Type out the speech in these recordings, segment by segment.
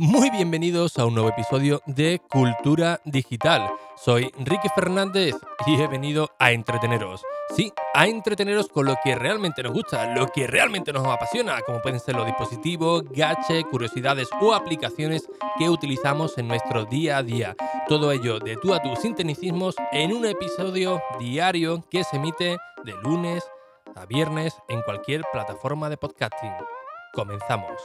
Muy bienvenidos a un nuevo episodio de Cultura Digital. Soy Ricky Fernández y he venido a entreteneros. Sí, a entreteneros con lo que realmente nos gusta, lo que realmente nos apasiona, como pueden ser los dispositivos, gadgets, curiosidades o aplicaciones que utilizamos en nuestro día a día. Todo ello de tú a tú sin en un episodio diario que se emite de lunes viernes en cualquier plataforma de podcasting. Comenzamos.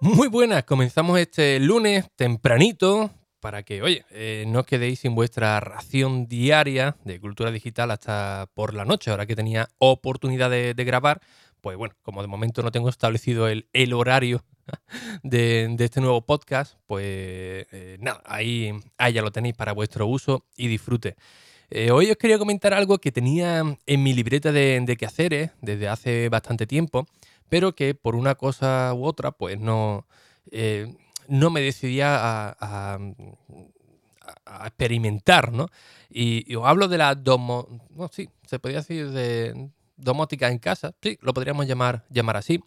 Muy buenas, comenzamos este lunes tempranito para que, oye, eh, no os quedéis sin vuestra ración diaria de cultura digital hasta por la noche, ahora que tenía oportunidad de, grabar. Pues bueno, como de momento no tengo establecido el, horario de, este nuevo podcast, pues eh, nada, ahí, ya lo tenéis para vuestro uso y disfrute. Eh, hoy os quería comentar algo que tenía en mi libreta de, de quehaceres desde hace bastante tiempo pero que por una cosa u otra, pues no, eh, no me decidía a, experimentar, ¿no? Y, os hablo de la domo, no, sí, se podría decir de domótica en casa, sí, lo podríamos llamar, llamar así,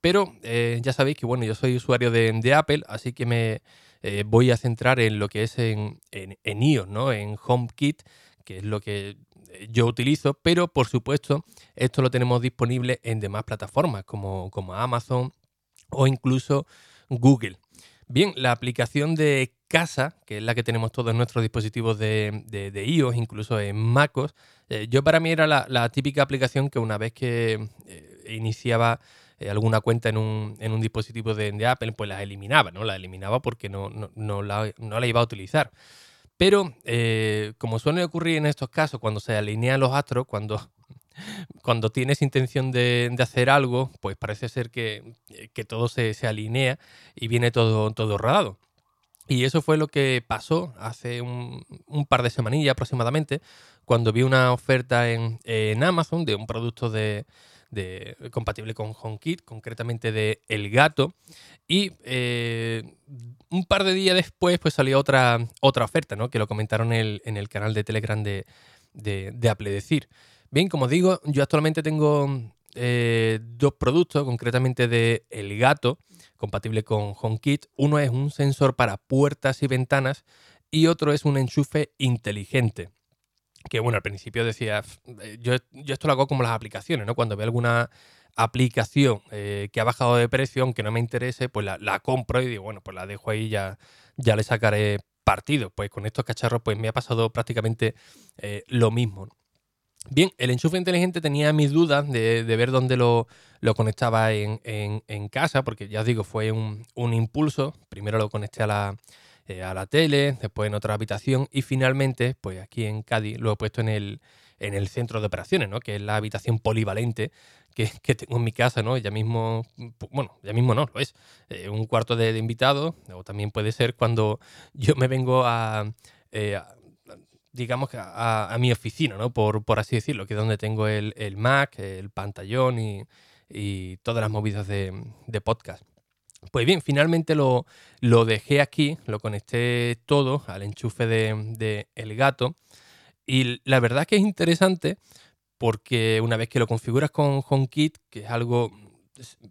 pero eh, ya sabéis que, bueno, yo soy usuario de, Apple, así que me voy a centrar en lo que es en, en, en iOS, ¿no? En HomeKit, que es lo que yo utilizo, pero por supuesto esto lo tenemos disponible en demás plataformas como, como Amazon o incluso Google. Bien, la aplicación de casa, que es la que tenemos todos nuestros dispositivos de, de, iOS, incluso en MacOS, eh, yo para mí era la, típica aplicación que una vez que eh, iniciaba eh, alguna cuenta en un, en un dispositivo de, Apple, pues la eliminaba, ¿no? La eliminaba porque no, no, la, no la iba a utilizar. Pero, eh, como suele ocurrir en estos casos, cuando se alinean los astros, cuando, cuando tienes intención de, hacer algo, pues parece ser que, todo se, alinea y viene todo, todo rodado. Y eso fue lo que pasó hace un, par de semanillas aproximadamente, cuando vi una oferta en, Amazon de un producto de, compatible con HomeKit, concretamente de El Gato. Y eh, un par de días después, pues salió otra, otra oferta, ¿no? Que lo comentaron en el, canal de Telegram de, de. Bien, como digo, yo actualmente tengo eh, dos productos, concretamente de El Gato, compatible con HomeKit. Uno es un sensor para puertas y ventanas y otro es un enchufe inteligente. Que bueno, al principio decía, yo, yo esto lo hago como las aplicaciones, ¿no? Cuando veo alguna aplicación eh, que ha bajado de precio, aunque no me interese, pues la, compro y digo, bueno, pues la dejo ahí, ya, ya le sacaré partido. Pues con estos cacharros pues me ha pasado prácticamente eh, lo mismo. Bien, el enchufe inteligente tenía mis dudas de, ver dónde lo, conectaba en, casa, porque ya os digo, fue un, impulso. Primero lo conecté a la, eh, a la tele, después en otra habitación y finalmente, pues aquí en Cádiz lo he puesto en el, en el centro de operaciones, ¿no? que es la habitación polivalente que, tengo en mi casa, ¿no? Ya mismo, bueno, ya mismo no, lo es. Eh, un cuarto de, invitado, o también puede ser cuando yo me vengo a, eh, digamos, a, a, mi oficina, ¿no? Por, por, así decirlo, que es donde tengo el, Mac, el pantallón y, todas las movidas de, podcast. Pues bien, finalmente lo, lo, dejé aquí, lo conecté todo al enchufe de, de El Gato. Y la verdad que es interesante porque una vez que lo configuras con HomeKit, que es algo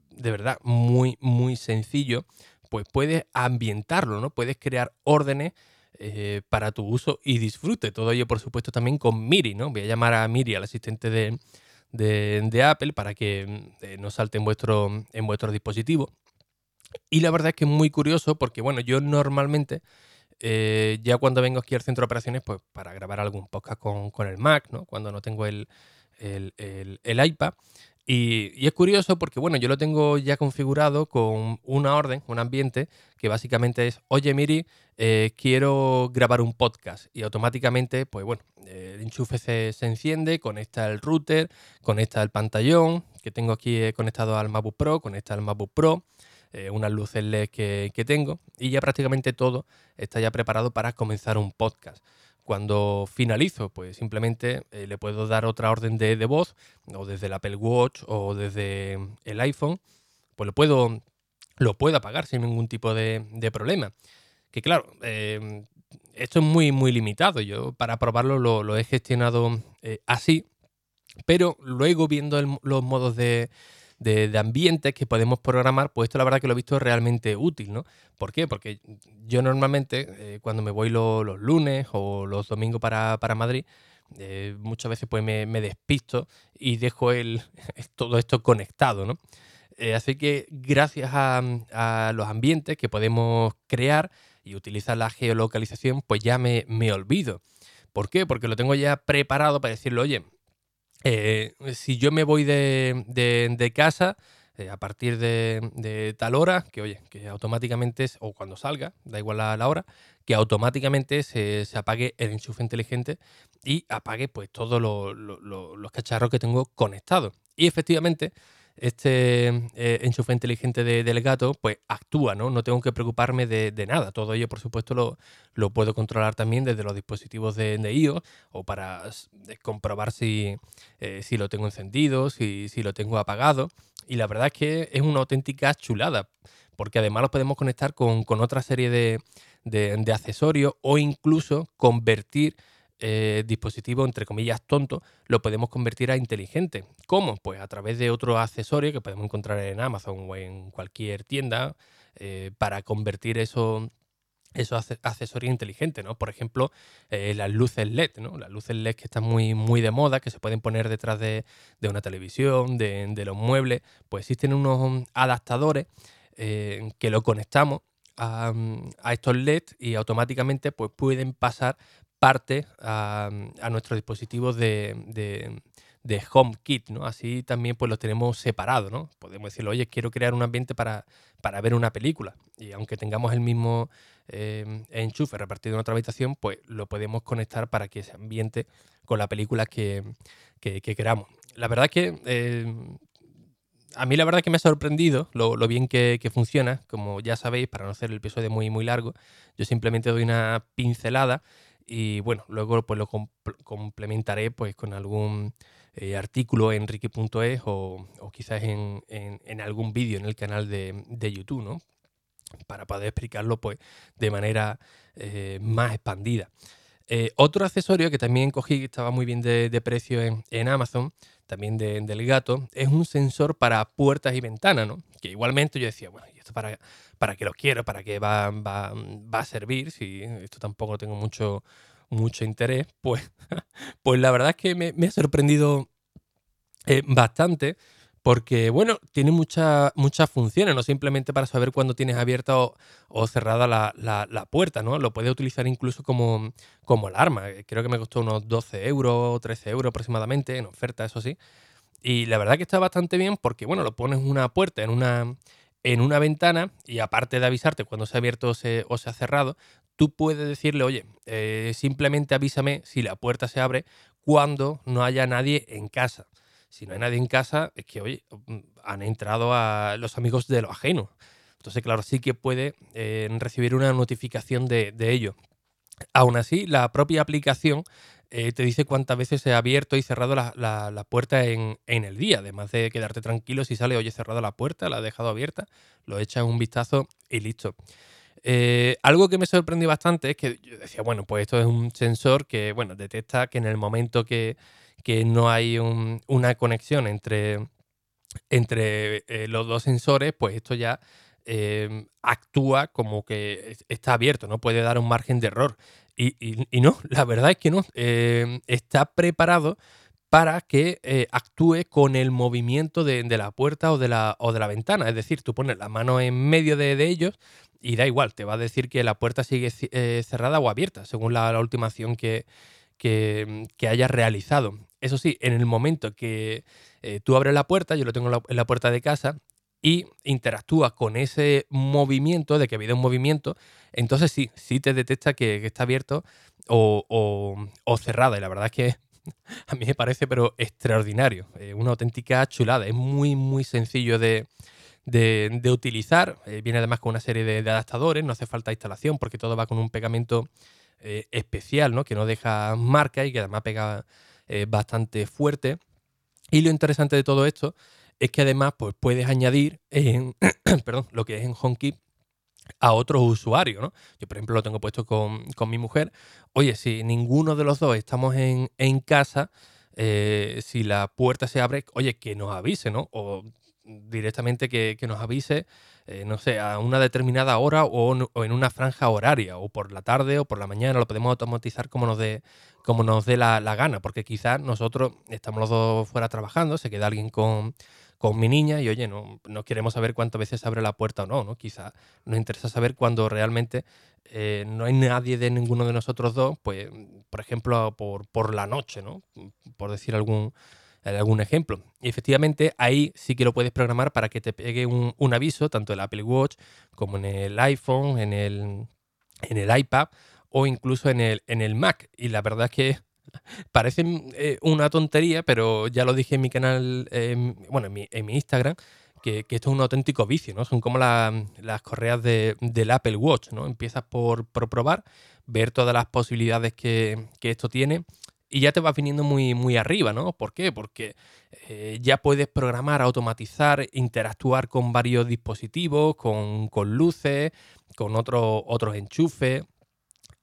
de verdad muy, muy sencillo, pues puedes ambientarlo, ¿no? Puedes crear órdenes eh, para tu uso y disfrute. Todo ello, por supuesto, también con Miri, ¿no? Voy a llamar a Miri, al asistente de, Apple, para que eh, no salte en vuestro, en vuestro dispositivo. Y la verdad es que es muy curioso porque, bueno, yo normalmente eh, ya cuando vengo aquí al centro de operaciones, pues para grabar algún podcast con, con el Mac, ¿no? Cuando no tengo el, el, iPad. Y, es curioso porque, bueno, yo lo tengo ya configurado con una orden, un ambiente, que básicamente es, oye Miri, eh, quiero grabar un podcast. Y automáticamente, pues bueno, el enchufe se, enciende, conecta el router, conecta el pantallón, que tengo aquí eh, conectado al MacBook Pro, conecta al MacBook Pro, eh, unas luces LED que, que tengo, y ya prácticamente todo está ya preparado para comenzar un podcast. Cuando finalizo, pues simplemente eh, le puedo dar otra orden de, voz, o desde el Apple Watch o desde el iPhone, pues lo puedo, lo puedo apagar sin ningún tipo de, problema. Que claro, em, esto es muy, muy limitado. Yo para probarlo lo, he gestionado eh, así, Pero luego viendo los modos de, de, ambientes que podemos programar, pues esto la verdad que lo he visto realmente útil, ¿no? ¿Por qué? Porque yo normalmente eh, cuando me voy los lunes o los domingos para, Madrid, eh, muchas veces pues me, despisto y dejo el, todo esto conectado, ¿no? Eh, así que gracias a, los ambientes que podemos crear y utilizar la geolocalización, pues ya me, me olvido. ¿Por qué? Porque lo tengo ya preparado para decirle, oye, eh, si yo me voy de, casa eh, a partir de, tal hora, que oye, que automáticamente, o cuando salga, da igual la, la hora, que automáticamente se, apague el enchufe inteligente y apague pues todos los cacharros que tengo conectados. Y efectivamente, este eh, enchufe inteligente del gato, pues actúa, ¿no? No tengo que preocuparme de, nada. Todo ello, por supuesto, lo, lo, puedo controlar también desde los dispositivos de, de iOS o para comprobar si, eh, si, lo tengo encendido, si, si, lo tengo apagado. Y la verdad es que es una auténtica chulada, porque además lo podemos conectar con, con otra serie de, de accesorios o incluso convertir eh, dispositivo, entre comillas, tonto, lo podemos convertir a inteligente. ¿Cómo? Pues a través de otro accesorio que podemos encontrar en Amazon o en cualquier tienda eh, para convertir eso esos accesorios inteligentes, ¿no? Por ejemplo, eh, las luces LED, ¿no? Las luces LED que están muy, muy de moda, que se pueden poner detrás de, una televisión, de, los muebles, pues existen unos adaptadores que lo conectamos a, a, estos LED y automáticamente pues, pueden pasar parte a, nuestro dispositivo de, de, de, HomeKit, ¿no? Así también pues los tenemos separados, ¿no? Podemos decirle, oye, quiero crear un ambiente para, ver una película. Y aunque tengamos el mismo eh, enchufe repartido en otra habitación, pues lo podemos conectar para que se ambiente con la película que, queramos. La verdad que eh, a mí la verdad que me ha sorprendido lo, bien que, que, funciona. Como ya sabéis, para no hacer el episodio muy, muy largo, yo simplemente doy una pincelada y bueno, luego pues lo complementaré pues con algún eh, artículo en ricky.es o, o, quizás en, en, algún vídeo en el canal de, de, YouTube, ¿no? Para poder explicarlo pues de manera eh, más expandida. Eh, otro accesorio que también cogí, que estaba muy bien de, de precio en, en, Amazon, también de, del gato, es un sensor para puertas y ventanas, ¿no? Que igualmente yo decía, bueno, ¿y para, para qué lo quiero? ¿Para qué va, va, va a servir? Si esto tampoco tengo mucho, mucho interés, pues, pues la verdad es que me, me ha sorprendido eh, bastante porque, bueno, tiene muchas muchas funciones, no simplemente para saber cuándo tienes abierta o, cerrada la, la, puerta, ¿no? Lo puedes utilizar incluso como, como alarma. Creo que me costó unos 12 euros, 13 euros aproximadamente, en oferta, eso sí. Y la verdad que está bastante bien porque, bueno, lo pones una puerta en una, en una ventana y aparte de avisarte cuando se ha abierto o se, ha cerrado, tú puedes decirle, oye, eh, simplemente avísame si la puerta se abre cuando no haya nadie en casa si no hay nadie en casa, es que, oye, mm, han entrado a los amigos de lo ajeno. Entonces, claro, sí que puede eh, recibir una notificación de, ello. Aún así, la propia aplicación eh, te dice cuántas veces se ha abierto y cerrado la, puerta en, el día, además de quedarte tranquilo si sale, oye, cerrado la puerta, la ha dejado abierta, lo echas un vistazo y listo. Eh, algo que me sorprendió bastante es que yo decía, bueno, pues esto es un sensor que, bueno, detecta que en el momento que, que no hay una conexión entre, entre eh, los dos sensores, pues esto ya em, actúa como que está abierto, no puede dar un margen de error. Y, no, la verdad es que no. Em, está preparado para que eh, actúe con el movimiento de, la puerta o de la, ventana. Es decir, tú pones la mano en medio de, ellos y da igual, te va a decir que la puerta sigue eh, cerrada o abierta, según la, última acción que hayas realizado. Eso sí, en el momento que eh, tú abres la puerta, yo lo tengo en la, puerta de casa, y interactúa con ese movimiento, de que ha habido un movimiento, entonces sí, sí te detecta que, está abierto o, cerrada. Y la verdad es que a mí me parece, pero extraordinario. Eh, una auténtica chulada. Es muy, muy sencillo de, utilizar. Eh, viene además con una serie de, adaptadores, no hace falta instalación porque todo va con un pegamento especial, ¿no? Que no deja marca y que además pega eh, bastante fuerte. Y lo interesante de todo esto es que además pues, puedes añadir en, perdón, lo que es en HomeKit a otros usuarios, ¿no? Yo, por ejemplo, lo tengo puesto con, mi mujer. Oye, si ninguno de los dos estamos en, casa, eh, si la puerta se abre, oye, que nos avise, ¿no? O directamente que, nos avise, eh, no sé, a una determinada hora o, en una franja horaria, o por la tarde o por la mañana, lo podemos automatizar como nos dé, como nos dé la, gana, porque quizás nosotros estamos los dos fuera trabajando, se queda alguien con, con mi niña y oye, no, no queremos saber cuántas veces abre la puerta o no, ¿no? Quizás nos interesa saber cuando realmente eh, no hay nadie de ninguno de nosotros dos, pues, por ejemplo, por, por la noche, ¿no? Por decir algún, algún ejemplo. Y efectivamente ahí sí que lo puedes programar para que te pegue un, aviso, tanto en el Apple Watch como en el iPhone, en el, en el iPad o incluso en el, en el Mac. Y la verdad es que parece eh, una tontería, pero ya lo dije en mi canal, bueno, en mi, Instagram, que, esto es un auténtico vicio, ¿no? Son como las correas del Apple Watch, ¿no? Empiezas por, probar, ver todas las posibilidades que, esto tiene y ya te vas viniendo muy, muy arriba, ¿no? ¿Por qué? Porque eh, ya puedes programar, automatizar, interactuar con varios dispositivos, con, luces, con otros otros enchufes.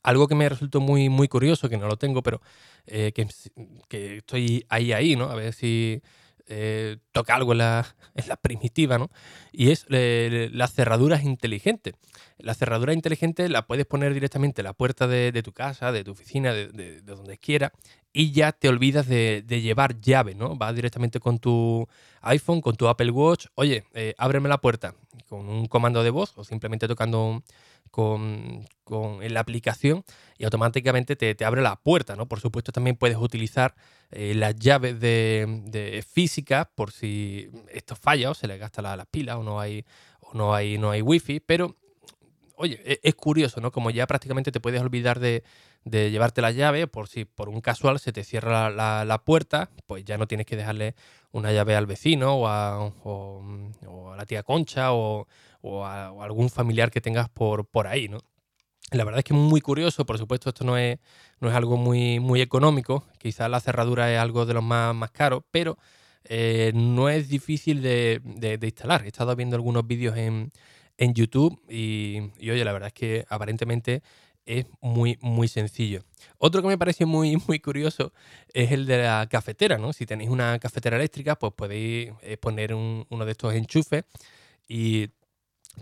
Algo que me resultó muy, muy curioso, que no lo tengo, pero eh, que, estoy ahí, ahí, ¿no? A ver si, eh, toca algo en la, primitiva, ¿no? Y es eh, las cerraduras inteligentes. La cerradura inteligente la puedes poner directamente en la puerta de, tu casa, de tu oficina, de, donde quiera, y ya te olvidas de, llevar llave, ¿no? Vas directamente con tu iPhone, con tu Apple Watch, oye, eh, ábreme la puerta con un comando de voz o simplemente tocando con, la aplicación y automáticamente te, abre la puerta, ¿no? Por supuesto también puedes utilizar eh, las llaves de, física por si esto falla o se le gasta las la pilas o no hay o no hay no hay wifi, pero oye, e, es, curioso, ¿no? Como ya prácticamente te puedes olvidar de, llevarte la llave, por si por un casual se te cierra la, puerta, pues ya no tienes que dejarle una llave al vecino o a, o a la tía Concha o, o, algún familiar que tengas por, por ahí, ¿no? La verdad es que es muy curioso, por supuesto esto no es, no es algo muy, muy económico, quizás la cerradura es algo de los más, más caros, pero eh, no es difícil de, instalar. He estado viendo algunos vídeos en, YouTube y, oye, la verdad es que aparentemente es muy, muy sencillo. Otro que me parece muy, muy curioso es el de la cafetera, ¿no? Si tenéis una cafetera eléctrica, pues podéis eh, poner uno de estos enchufes y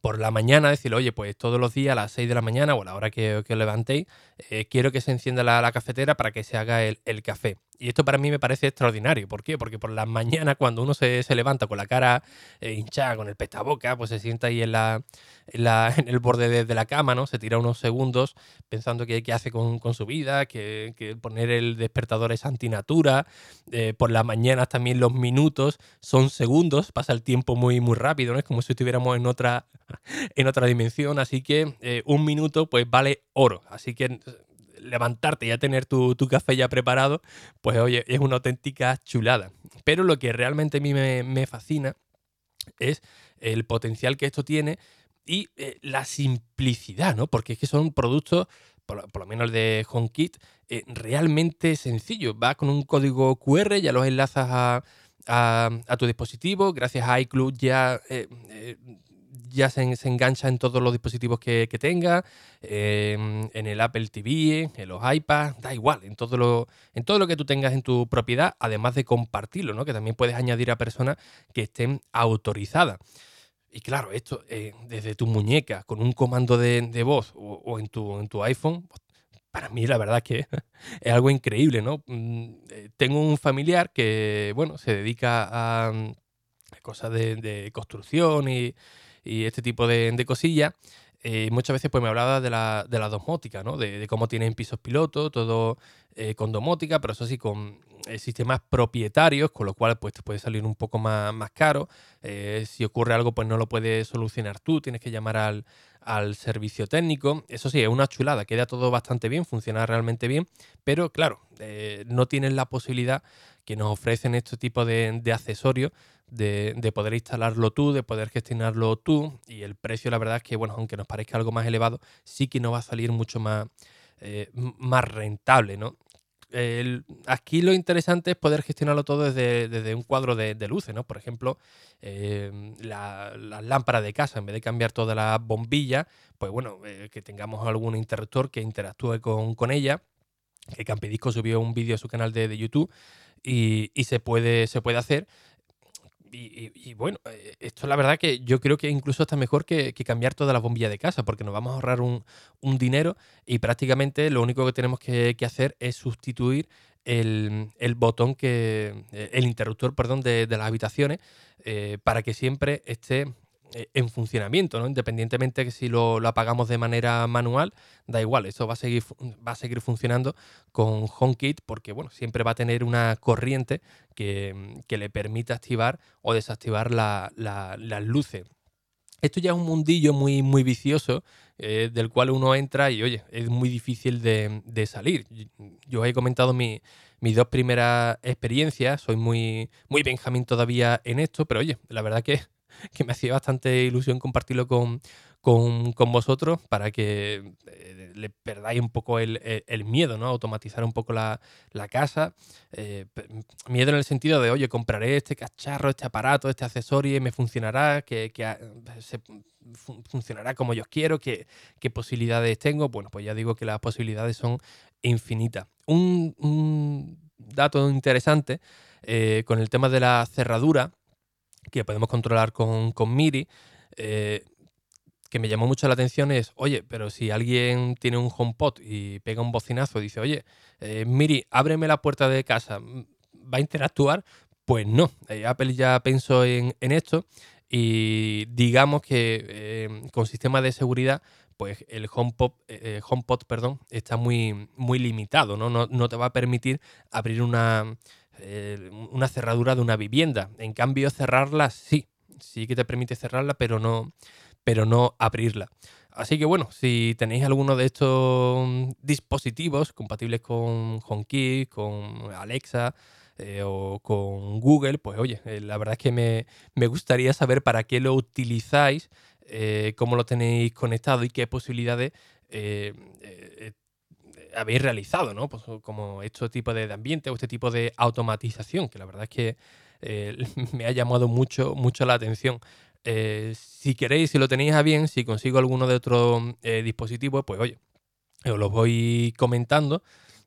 por la mañana decirle, oye, pues todos los días a las 6 de la mañana o a la hora que, os levantéis, eh, quiero que se encienda la, cafetera para que se haga el café. Y esto para mí me parece extraordinario. ¿Por qué? Porque por las mañanas, cuando uno se, levanta con la cara eh, hinchada, con el pestaboca, pues se sienta ahí en, la, en, el borde de, la cama, ¿no? Se tira unos segundos pensando qué, hace con, su vida, que, poner el despertador es antinatura. Eh, por las mañanas también los minutos son segundos, pasa el tiempo muy, muy rápido, ¿no? Es como si estuviéramos en otra, en otra dimensión. Así que eh, un minuto, pues vale oro. Así que levantarte y ya tener tu, café ya preparado, pues oye, es una auténtica chulada. Pero lo que realmente a mí me, fascina es el potencial que esto tiene y eh, la simplicidad, ¿no? Porque es que son productos, por, lo menos el de HomeKit, eh, realmente sencillos. Va con un código QR, ya los enlazas a, tu dispositivo, gracias a iCloud ya eh, ya se, engancha en todos los dispositivos que, tenga, em, en el Apple TV, en los iPads, da igual, en todo, lo, en todo lo que tú tengas en tu propiedad, además de compartirlo, ¿no? que también puedes añadir a personas que estén autorizadas. Y claro, esto eh, desde tu muñeca, con un comando de, voz o, en, tu, en tu iPhone, para mí la verdad que es algo increíble, ¿no? Mm, eh, tengo un familiar que, bueno, se dedica a cosas de construcción y, y este tipo de, cosillas, eh, muchas veces pues me hablaba de la, de la domótica, ¿no? De, cómo tienen pisos pilotos, todo eh, con domótica, pero eso sí, con eh, sistemas propietarios, con lo cual pues te puede salir un poco más, más caro. si ocurre algo, pues no lo puedes solucionar tú, tienes que llamar al, al servicio técnico. Eso sí, es una chulada, queda todo bastante bien, funciona realmente bien, pero claro, no tienes la posibilidad que nos ofrecen este tipo de, de accesorios de, poder instalarlo tú, de poder gestionarlo tú. Y el precio, la verdad es que, bueno, aunque nos parezca algo más elevado, sí que no va a salir mucho más, eh, más rentable, ¿no? aquí lo interesante es poder gestionarlo todo desde, un cuadro de, luces, ¿no? Por ejemplo, las lámparas de casa, en vez de cambiar todas las bombillas, pues bueno, eh, que tengamos algún interruptor que interactúe con, con ella. Que Campidisco subió un vídeo a su canal de, de YouTube y, se, puede, se puede hacer. Y, bueno, eh, esto la verdad que yo creo que incluso está mejor que, cambiar toda la bombilla de casa, porque nos vamos a ahorrar un, dinero y prácticamente lo único que tenemos que, hacer es sustituir el, botón que. el interruptor, perdón, de, las habitaciones eh, para que siempre esté en funcionamiento, ¿no? Independientemente que si lo, apagamos de manera manual, da igual, eso va a seguir, va a seguir funcionando con HomeKit porque, bueno, siempre va a tener una corriente que, le permita activar o desactivar las luces. Esto ya es un mundillo muy, muy vicioso eh, del cual uno entra y, oye, es muy difícil de, salir. Yo os he comentado mis dos primeras experiencias, soy muy, muy Benjamín todavía en esto, pero oye, la verdad que que me hacía bastante ilusión compartirlo con, vosotros para que eh, le perdáis un poco el, miedo, ¿no? Automatizar un poco la, casa. Eh, miedo en el sentido de, oye, compraré este cacharro, este aparato, este accesorio y me funcionará, que, ah, funcionará como yo quiero, que, qué posibilidades tengo. Bueno, pues ya digo que las posibilidades son infinitas. Un, dato interesante eh, con el tema de la cerradura que podemos controlar con, Miri, eh, que me llamó mucho la atención es, oye, pero si alguien tiene un HomePod y pega un bocinazo y dice, oye, eh, Miri, ábreme la puerta de casa, ¿va a interactuar? Pues no, eh, Apple ya pensó en, esto y digamos que con sistema de seguridad pues el HomePod, HomePod perdón, está muy, muy limitado, ¿no? ¿no? No te va a permitir abrir una, eh, una cerradura de una vivienda. En cambio, cerrarla sí, sí que te permite cerrarla, pero no, pero no abrirla. Así que bueno, si tenéis alguno de estos dispositivos compatibles con HomeKey, con Alexa eh, o con Google, pues oye, eh, la verdad es que me, me, gustaría saber para qué lo utilizáis, cómo lo tenéis conectado y qué posibilidades habéis realizado, ¿no? Pues como este tipo de ambiente o este tipo de automatización, que la verdad es que eh, me ha llamado mucho, mucho la atención. Eh, si queréis, si lo tenéis a bien, si consigo alguno de otros eh, dispositivos, pues oye, os lo voy comentando.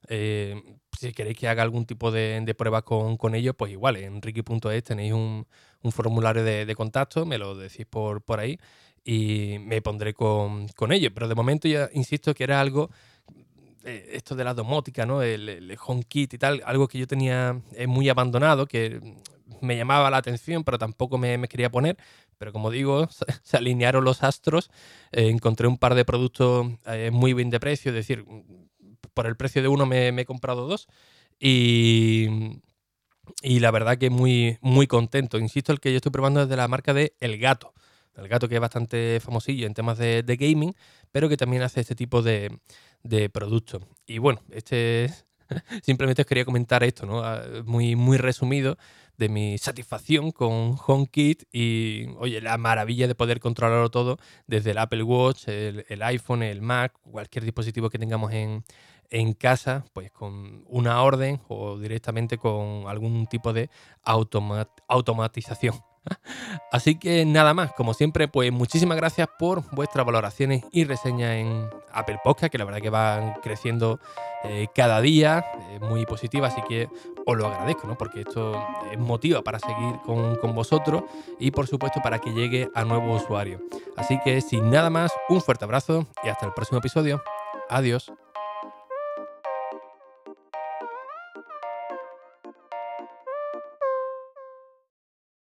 si queréis que haga algún tipo de, prueba con, con, ellos, pues igual, en ricky.es tenéis un, formulario de, contacto, me lo decís por, por ahí y me pondré con, con ellos. Pero de momento ya insisto que era algo eh, esto de la domótica, ¿no? El, el, HomeKit y tal, algo que yo tenía eh, muy abandonado, que me llamaba la atención, pero tampoco me, quería poner. Pero como digo, se, alinearon los astros, eh, encontré un par de productos muy bien de precio, es decir, por el precio de uno me, he comprado dos y, y la verdad que muy, muy contento. Insisto, el que yo estoy probando es de la marca de El Gato. El gato que es bastante famosillo en temas de, gaming, pero que también hace este tipo de, de productos. Y bueno, este simplemente os quería comentar esto, ¿no? Ah, muy, muy resumido de mi satisfacción con HomeKit y, oye, la maravilla de poder controlarlo todo desde el Apple Watch, el, iPhone, el Mac, cualquier dispositivo que tengamos en, en, casa, pues con una orden o directamente con algún tipo de automatización. Así que nada más, como siempre, pues muchísimas gracias por vuestras valoraciones y reseñas en Apple Podcast, que la verdad que van creciendo eh, cada día, eh, muy positiva, así que os lo agradezco, ¿no? Porque esto es motiva para seguir con, con vosotros y por supuesto para que llegue a nuevos usuarios. Así que sin nada más, un fuerte abrazo y hasta el próximo episodio. Adiós.